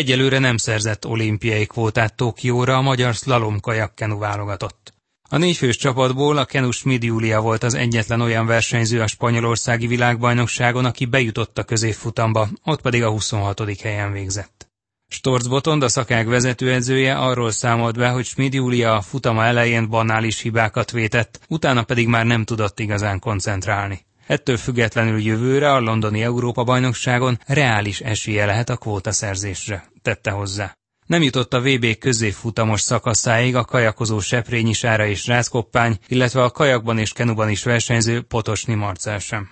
Egyelőre nem szerzett olimpiai kvótát Tokióra a magyar slalom kajakkenu válogatott. A négyfős csapatból a Kenus Schmid Júlia volt az egyetlen olyan versenyző a spanyolországi világbajnokságon, aki bejutott a középfutamba, ott pedig a 26. helyen végzett. Storz Botond, a szakág vezetőedzője arról számolt be, hogy Schmid Júlia a futama elején banális hibákat vétett, utána pedig már nem tudott igazán koncentrálni. Ettől függetlenül jövőre a londoni Európa-bajnokságon reális esélye lehet a kvótaszerzésre, tette hozzá. Nem jutott a VB középfutamos szakaszáig a kajakozó Seprényi Sára és Rászkoppány, illetve a kajakban és kenuban is versenyző Potosni Marcel sem.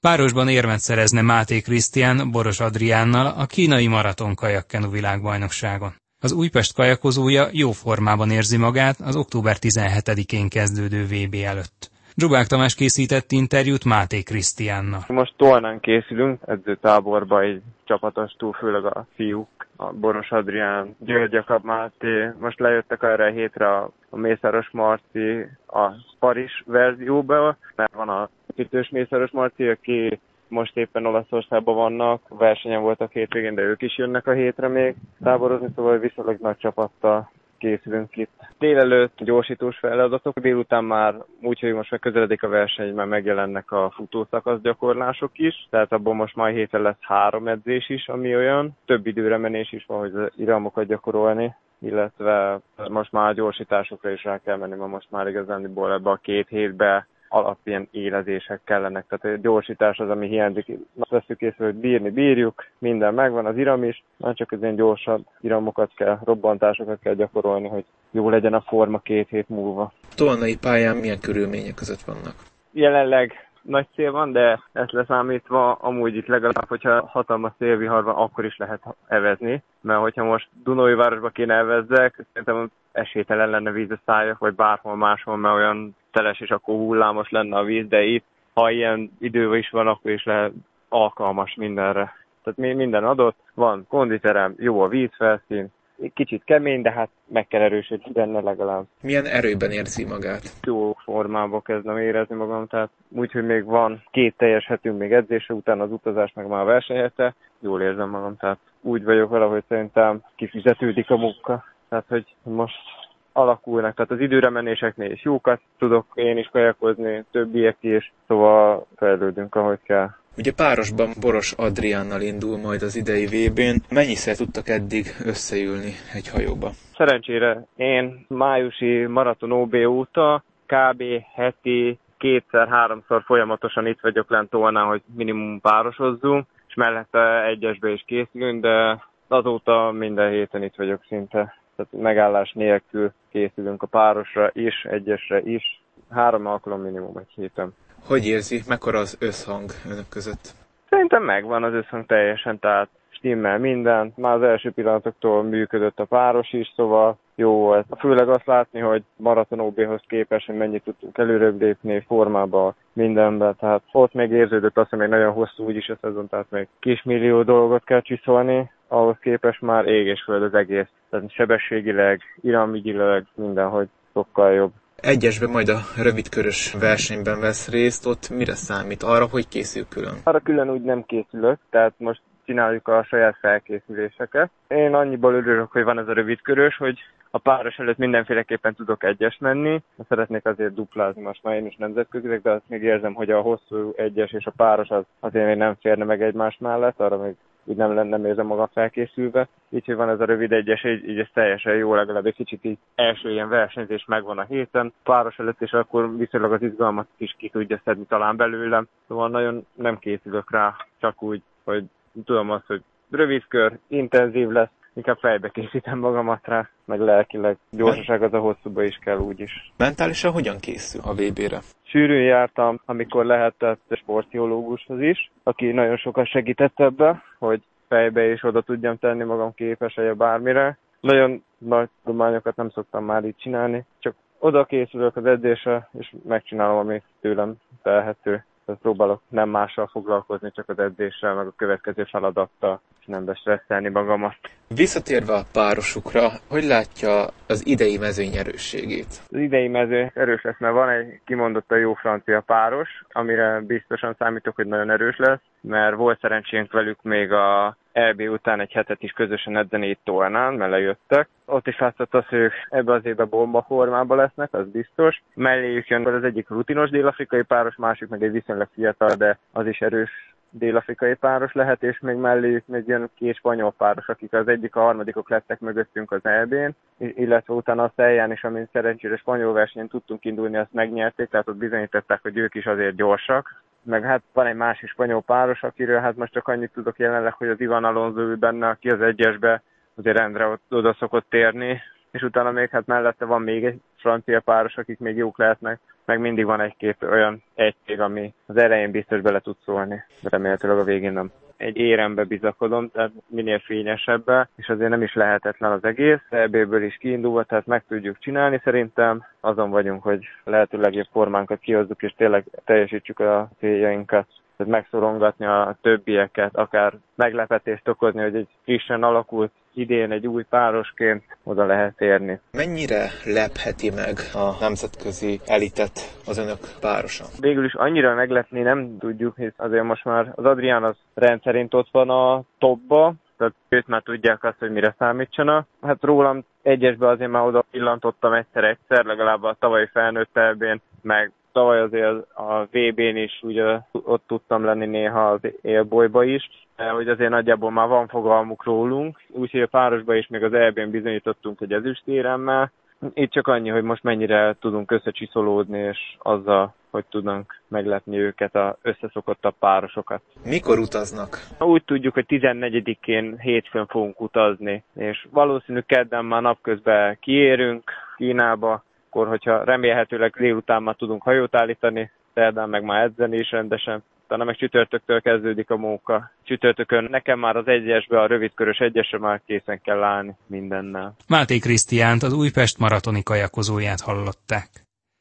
Párosban érmet szerezne Máté Krisztián Boros Adriánnal a kínai maraton kajakkenu világbajnokságon. Az Újpest kajakozója jó formában érzi magát az október 17-én kezdődő VB előtt. Zsubák Tamás készített interjút Máté Krisztiánnal. Most Tolnán készülünk, edzőtáborba egy csapatos túl, főleg a fiúk, a Boros Adrián, György Jakab Máté, most lejöttek erre a hétre a, a Mészáros Marci a Paris verzióba, mert van a ütős Mészáros Marci, aki most éppen Olaszországban vannak, versenyen voltak hétvégén, de ők is jönnek a hétre még táborozni, szóval viszonylag nagy csapattal készülünk itt. Délelőtt gyorsítós feladatok, délután már úgy, hogy most már közeledik a verseny, már megjelennek a futószakasz gyakorlások is, tehát abban most majd héten lesz három edzés is, ami olyan. Több időre menés is van, hogy iramokat gyakorolni illetve most már a gyorsításokra is rá kell menni, mert most már igazán ebbe a két hétbe alapján élezések kellenek. Tehát a gyorsítás az, ami hiányzik. Azt veszük észre, hogy bírni bírjuk, minden megvan, az iram is, nem csak az ilyen gyorsabb iramokat kell, robbantásokat kell gyakorolni, hogy jó legyen a forma két hét múlva. Tolnai pályán milyen körülmények között vannak? Jelenleg nagy szél van, de ezt leszámítva amúgy itt legalább, hogyha hatalmas szélvihar van, akkor is lehet evezni, mert hogyha most Dunói városba kéne evezzek, szerintem esélytelen lenne vízbe szálljak, vagy bárhol máshol, mert olyan teles és akkor hullámos lenne a víz, de itt, ha ilyen idő is van, akkor is lehet alkalmas mindenre. Tehát minden adott, van konditerem, jó a vízfelszín, kicsit kemény, de hát meg kell erősíteni benne legalább. Milyen erőben érzi magát? Jó formában kezdem érezni magam, tehát úgyhogy még van két teljes hetünk még edzése, utána az utazás meg már a versenyete, jól érzem magam, tehát úgy vagyok vele, hogy szerintem kifizetődik a munka. Tehát, hogy most alakulnak, tehát az időre menéseknél is jókat tudok én is kajakozni, többiek is, szóval fejlődünk, ahogy kell. Ugye párosban Boros Adriánnal indul majd az idei VB-n. Mennyiszer tudtak eddig összeülni egy hajóba? Szerencsére én májusi maraton OB óta kb. heti kétszer-háromszor folyamatosan itt vagyok lent volna, hogy minimum párosozzunk, és mellette egyesbe is készülünk, de azóta minden héten itt vagyok szinte. Tehát megállás nélkül készülünk a párosra is, egyesre is. Három alkalom minimum egy héten. Hogy érzi, mekkora az összhang önök között? Szerintem megvan az összhang teljesen, tehát stimmel minden. Már az első pillanatoktól működött a páros is, szóval jó volt. Főleg azt látni, hogy maraton OB-hoz képest, hogy mennyit tudtunk előrébb lépni formába, mindenben. Tehát ott még érződött azt, hogy még nagyon hosszú úgyis a szezon, tehát még kismillió dolgot kell csiszolni, ahhoz képest már ég és föld az egész. Tehát sebességileg, iramügyileg, mindenhogy sokkal jobb. Egyesben majd a rövidkörös versenyben vesz részt, ott mire számít? Arra, hogy készül külön? Arra külön úgy nem készülök, tehát most csináljuk a saját felkészüléseket. Én annyiból örülök, hogy van ez a rövidkörös, hogy a páros előtt mindenféleképpen tudok egyes menni. Szeretnék azért duplázni most már én is nemzetközileg, de azt még érzem, hogy a hosszú egyes és a páros az azért még nem férne meg egymás mellett, arra még úgy nem, nem érzem magam felkészülve. Így, hogy van ez a rövid egyes, így, így ez teljesen jó, legalább egy kicsit így első ilyen versenyzés megvan a héten, páros előtt, és akkor viszonylag az izgalmat is ki tudja szedni talán belőlem. Szóval nagyon nem készülök rá, csak úgy, hogy tudom azt, hogy rövid kör, intenzív lesz, inkább fejbe készítem magamat rá, meg lelkileg. Gyorsaság az a hosszúba is kell úgyis. Mentálisan hogyan készül a VB-re? Sűrűn jártam, amikor lehetett sportjológushoz is, aki nagyon sokat segített ebbe, hogy fejbe is oda tudjam tenni magam képes bármire. Nagyon nagy tudományokat nem szoktam már így csinálni, csak oda készülök az edzésre, és megcsinálom, ami tőlem telhető tehát próbálok nem mással foglalkozni, csak az edzéssel, meg a következő feladattal, és nem bestresszelni magamat. Visszatérve a párosukra, hogy látja az idei mezőny erősségét? Az idei mezőny erős lesz, mert van egy kimondottan jó francia páros, amire biztosan számítok, hogy nagyon erős lesz, mert volt szerencsénk velük még a EB után egy hetet is közösen edzeni itt Tolnán, mert lejöttek. Ott is látszott az, hogy ők ebbe az évben bomba formában lesznek, az biztos. Melléjük jön az egyik rutinos dél-afrikai páros, másik meg egy viszonylag fiatal, de az is erős dél-afrikai páros lehet, és még melléjük még jön két spanyol páros, akik az egyik, a harmadikok lettek mögöttünk az EB-n, illetve utána a Szelján is, amin szerencsére spanyol versenyen tudtunk indulni, azt megnyerték, tehát ott bizonyították, hogy ők is azért gyorsak. Meg hát van egy másik spanyol páros, akiről hát most csak annyit tudok jelenleg, hogy az Ivan Alonso ő benne, aki az egyesbe azért rendre ott, oda szokott térni, és utána még hát mellette van még egy francia páros, akik még jók lehetnek, meg mindig van egy-két olyan egység, ami az elején biztos bele tud szólni, remélhetőleg a végén nem. Egy érembe bizakodom, tehát minél fényesebbe, és azért nem is lehetetlen az egész. Ebből is kiindulva, tehát meg tudjuk csinálni szerintem. Azon vagyunk, hogy lehető legjobb formánkat kihozzuk, és tényleg teljesítsük a céljainkat tehát megszorongatni a többieket, akár meglepetést okozni, hogy egy frissen alakult idén egy új párosként oda lehet érni. Mennyire lepheti meg a nemzetközi elitet az önök párosa? Végül is annyira meglepni nem tudjuk, hisz azért most már az Adrián az rendszerint ott van a topba, tehát őt már tudják azt, hogy mire számítsanak. Hát rólam egyesbe azért már oda pillantottam egyszer-egyszer, legalább a tavalyi felnőtt elbén, meg tavaly azért a VB-n is ugye ott tudtam lenni néha az élbolyba is, hogy azért nagyjából már van fogalmuk rólunk, úgyhogy a párosba is még az EB-n bizonyítottunk egy ezüstéremmel. Itt csak annyi, hogy most mennyire tudunk összecsiszolódni, és azzal, hogy tudnak meglepni őket a összeszokottabb párosokat. Mikor utaznak? Úgy tudjuk, hogy 14-én hétfőn fogunk utazni, és valószínű kedden már napközben kiérünk Kínába, akkor, hogyha remélhetőleg délután már tudunk hajót állítani, szerdán meg már edzeni is rendesen, utána meg csütörtöktől kezdődik a móka. Csütörtökön nekem már az egyesbe, a rövidkörös egyesre már készen kell állni mindennel. Máté Krisztiánt, az Újpest maratoni kajakozóját hallották.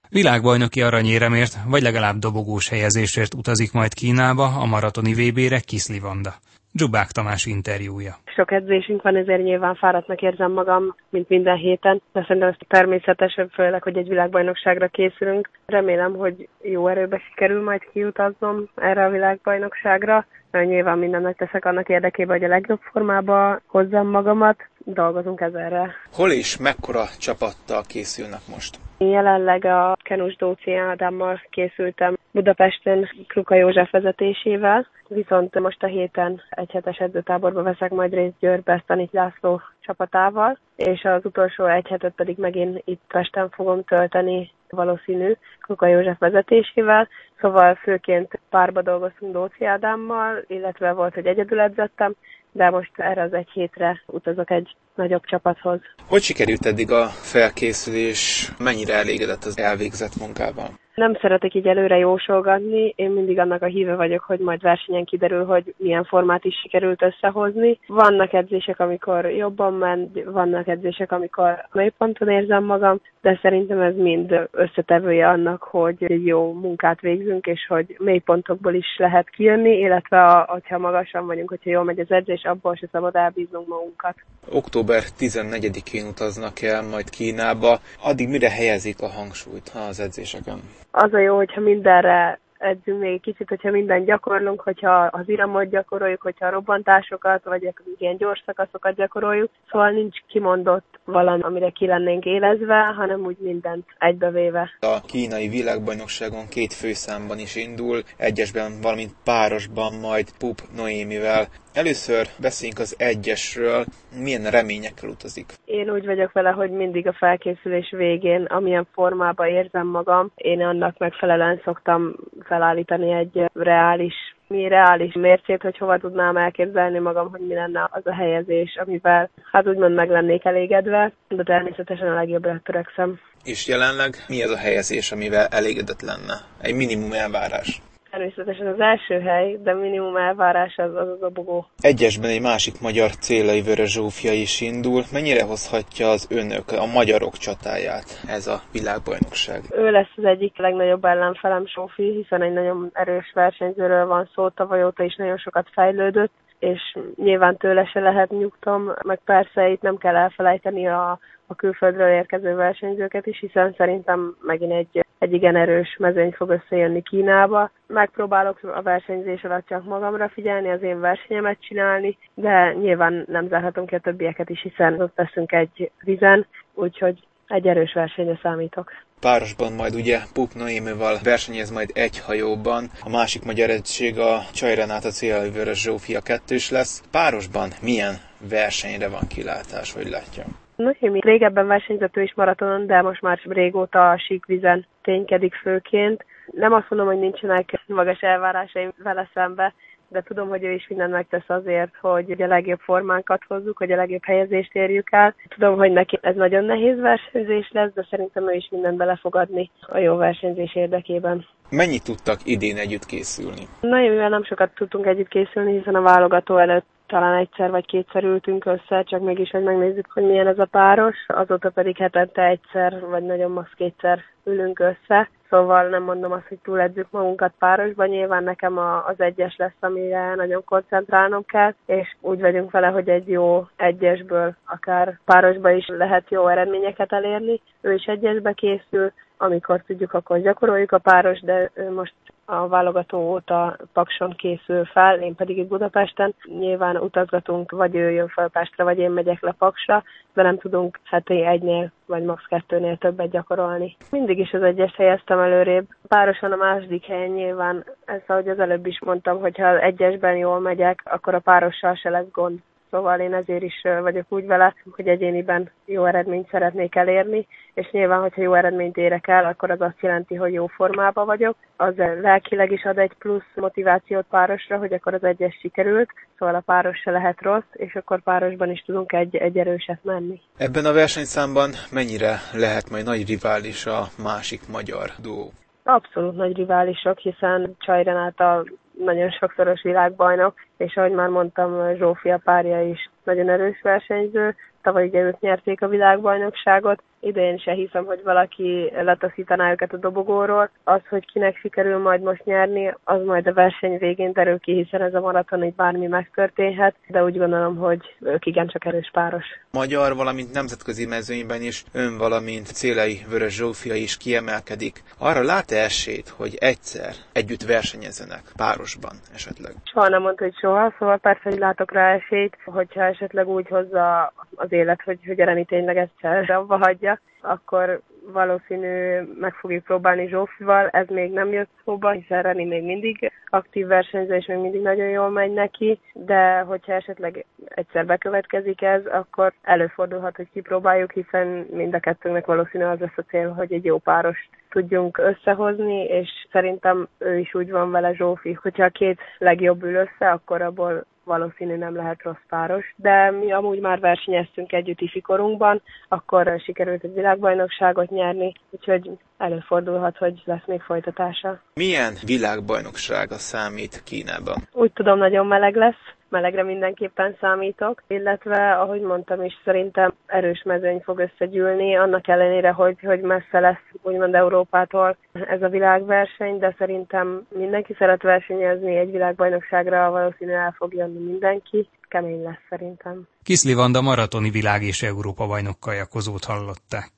Világbajnoki aranyéremért, vagy legalább dobogós helyezésért utazik majd Kínába a maratoni VB-re Kiszli Vanda. Zsubák Tamás interjúja. Sok edzésünk van, ezért nyilván fáradtnak érzem magam, mint minden héten, de szerintem ez természetes, főleg, hogy egy világbajnokságra készülünk. Remélem, hogy jó erőbe sikerül majd kiutaznom erre a világbajnokságra. Nyilván mindennek teszek annak érdekében, hogy a legjobb formába hozzam magamat, dolgozunk ezerre. Hol is, mekkora csapattal készülnek most? Én jelenleg a Kenus Dóci Ádámmal készültem Budapesten Kruka József vezetésével, viszont most a héten egy hetes edzőtáborba veszek majd részt Győrbe Stanit László csapatával, és az utolsó egy hetet pedig megint itt Pesten fogom tölteni valószínű Kuka József vezetésével, szóval főként párba dolgoztunk Dóci Ádámmal, illetve volt, hogy egyedül edzettem, de most erre az egy hétre utazok egy nagyobb csapathoz. Hogy sikerült eddig a felkészülés? Mennyire elégedett az elvégzett munkával? Nem szeretek így előre jósolgatni, én mindig annak a híve vagyok, hogy majd versenyen kiderül, hogy milyen formát is sikerült összehozni. Vannak edzések, amikor jobban ment, vannak edzések, amikor mélyponton érzem magam, de szerintem ez mind összetevője annak, hogy egy jó munkát végzünk, és hogy mélypontokból is lehet kijönni, illetve a, hogyha magasan vagyunk, hogyha jól megy az edzés, abból se szabad elbíznunk magunkat. Október 14-én utaznak el majd Kínába. Addig mire helyezik a hangsúlyt az edzéseken? az a jó, hogyha mindenre edzünk még kicsit, hogyha minden gyakorlunk, hogyha az iramot gyakoroljuk, hogyha a robbantásokat, vagy ilyen gyors szakaszokat gyakoroljuk. Szóval nincs kimondott valami, amire ki lennénk élezve, hanem úgy mindent egybevéve. A kínai világbajnokságon két főszámban is indul, egyesben, valamint párosban, majd Pup Noémivel. Először beszéljünk az egyesről, milyen reményekkel utazik. Én úgy vagyok vele, hogy mindig a felkészülés végén, amilyen formában érzem magam, én annak megfelelően szoktam felállítani egy reális mi reális mércét, hogy hova tudnám elképzelni magam, hogy mi lenne az a helyezés, amivel hát úgymond meg lennék elégedve, de természetesen a legjobbra törekszem. És jelenleg mi az a helyezés, amivel elégedett lenne? Egy minimum elvárás. Természetesen az első hely, de minimum elvárás az az, az a bogó. Egyesben egy másik magyar célai Vörös Zsófia is indul. Mennyire hozhatja az önök a magyarok csatáját ez a világbajnokság? Ő lesz az egyik legnagyobb ellenfelem Zsófi, hiszen egy nagyon erős versenyzőről van szó, tavaly óta is nagyon sokat fejlődött, és nyilván tőle se lehet nyugtom, meg persze itt nem kell elfelejteni a, a külföldről érkező versenyzőket is, hiszen szerintem megint egy egy igen erős mezőny fog összejönni Kínába. Megpróbálok a versenyzés alatt csak magamra figyelni, az én versenyemet csinálni, de nyilván nem zárhatunk ki a többieket is, hiszen ott leszünk egy vizen, úgyhogy egy erős versenyre számítok. Párosban majd ugye Pup Noémival versenyez majd egy hajóban, a másik magyar egység a Csajrenát a Célvörös Zsófia kettős lesz. Párosban milyen versenyre van kilátás, hogy látja? Noémi régebben versenyzett ő is maratonon, de most már régóta a síkvizen ténykedik főként. Nem azt mondom, hogy nincsenek magas elvárásaim vele szembe, de tudom, hogy ő is mindent megtesz azért, hogy a legjobb formánkat hozzuk, hogy a legjobb helyezést érjük el. Tudom, hogy neki ez nagyon nehéz versenyzés lesz, de szerintem ő is mindent bele fog adni a jó versenyzés érdekében. Mennyit tudtak idén együtt készülni? Nagyon mivel nem sokat tudtunk együtt készülni, hiszen a válogató előtt talán egyszer vagy kétszer ültünk össze, csak mégis, hogy megnézzük, hogy milyen ez a páros. Azóta pedig hetente egyszer, vagy nagyon max. kétszer ülünk össze. Szóval nem mondom azt, hogy túledzük magunkat párosban. Nyilván nekem a, az egyes lesz, amire nagyon koncentrálnom kell, és úgy vagyunk vele, hogy egy jó egyesből akár párosba is lehet jó eredményeket elérni. Ő is egyesbe készül, amikor tudjuk, akkor gyakoroljuk a páros, de most a válogató óta Pakson készül fel, én pedig itt Budapesten. Nyilván utazgatunk, vagy ő jön fel Pestre, vagy én megyek le Paksra, de nem tudunk heti egynél, vagy max. kettőnél többet gyakorolni. Mindig is az egyes helyeztem előrébb. Párosan a második helyen nyilván, ez ahogy az előbb is mondtam, hogyha egyesben jól megyek, akkor a párossal se lesz gond szóval én ezért is vagyok úgy vele, hogy egyéniben jó eredményt szeretnék elérni, és nyilván, hogyha jó eredményt érek el, akkor az azt jelenti, hogy jó formában vagyok. Az lelkileg is ad egy plusz motivációt párosra, hogy akkor az egyes sikerült, szóval a páros se lehet rossz, és akkor párosban is tudunk egy, egy erőset menni. Ebben a versenyszámban mennyire lehet majd nagy rivális a másik magyar duó? Abszolút nagy riválisok, hiszen Csajrenát a nagyon sokszoros világbajnok, és ahogy már mondtam, Zsófia párja is nagyon erős versenyző, tavaly ugye ők nyerték a világbajnokságot, idén se hiszem, hogy valaki letaszítaná őket a dobogóról. Az, hogy kinek sikerül majd most nyerni, az majd a verseny végén derül ki, hiszen ez a maraton így bármi megtörténhet, de úgy gondolom, hogy ők igencsak erős páros. Magyar, valamint nemzetközi mezőnyben is ön, valamint Célei Vörös Zsófia is kiemelkedik. Arra lát-e esélyt, hogy egyszer együtt versenyezzenek párosban esetleg? Soha nem mondta, hogy soha, szóval persze, hogy látok rá esélyt, hogyha esetleg úgy hozza az élet, hogy, hogy Reni tényleg egyszer abba hagyja, akkor valószínű meg fogjuk próbálni Zsófival, ez még nem jött szóba, hiszen Reni még mindig aktív versenyző, és még mindig nagyon jól megy neki, de hogyha esetleg egyszer bekövetkezik ez, akkor előfordulhat, hogy kipróbáljuk, hiszen mind a kettőnknek valószínű az lesz a cél, hogy egy jó párost tudjunk összehozni, és szerintem ő is úgy van vele Zsófi, hogyha a két legjobb ül össze, akkor abból valószínű nem lehet rossz páros, de mi amúgy már versenyeztünk együtt ifikorunkban, akkor sikerült egy világbajnokságot nyerni, úgyhogy előfordulhat, hogy lesz még folytatása. Milyen világbajnoksága számít Kínában? Úgy tudom, nagyon meleg lesz, melegre mindenképpen számítok, illetve, ahogy mondtam is, szerintem erős mezőny fog összegyűlni, annak ellenére, hogy, hogy messze lesz úgymond Európától ez a világverseny, de szerintem mindenki szeret versenyezni, egy világbajnokságra valószínűleg el fog jönni mindenki, kemény lesz szerintem. Kiszli Vanda maratoni világ és Európa bajnok kajakozót hallották.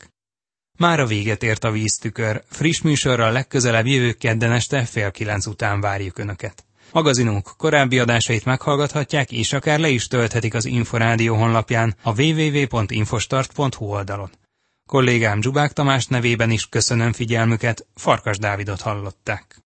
Már a véget ért a víztükör, friss műsorral legközelebb jövő kedden este fél kilenc után várjuk Önöket. Magazinunk korábbi adásait meghallgathatják, és akár le is tölthetik az Inforádió honlapján a www.infostart.hu oldalon. Kollégám Zsubák Tamás nevében is köszönöm figyelmüket, Farkas Dávidot hallották.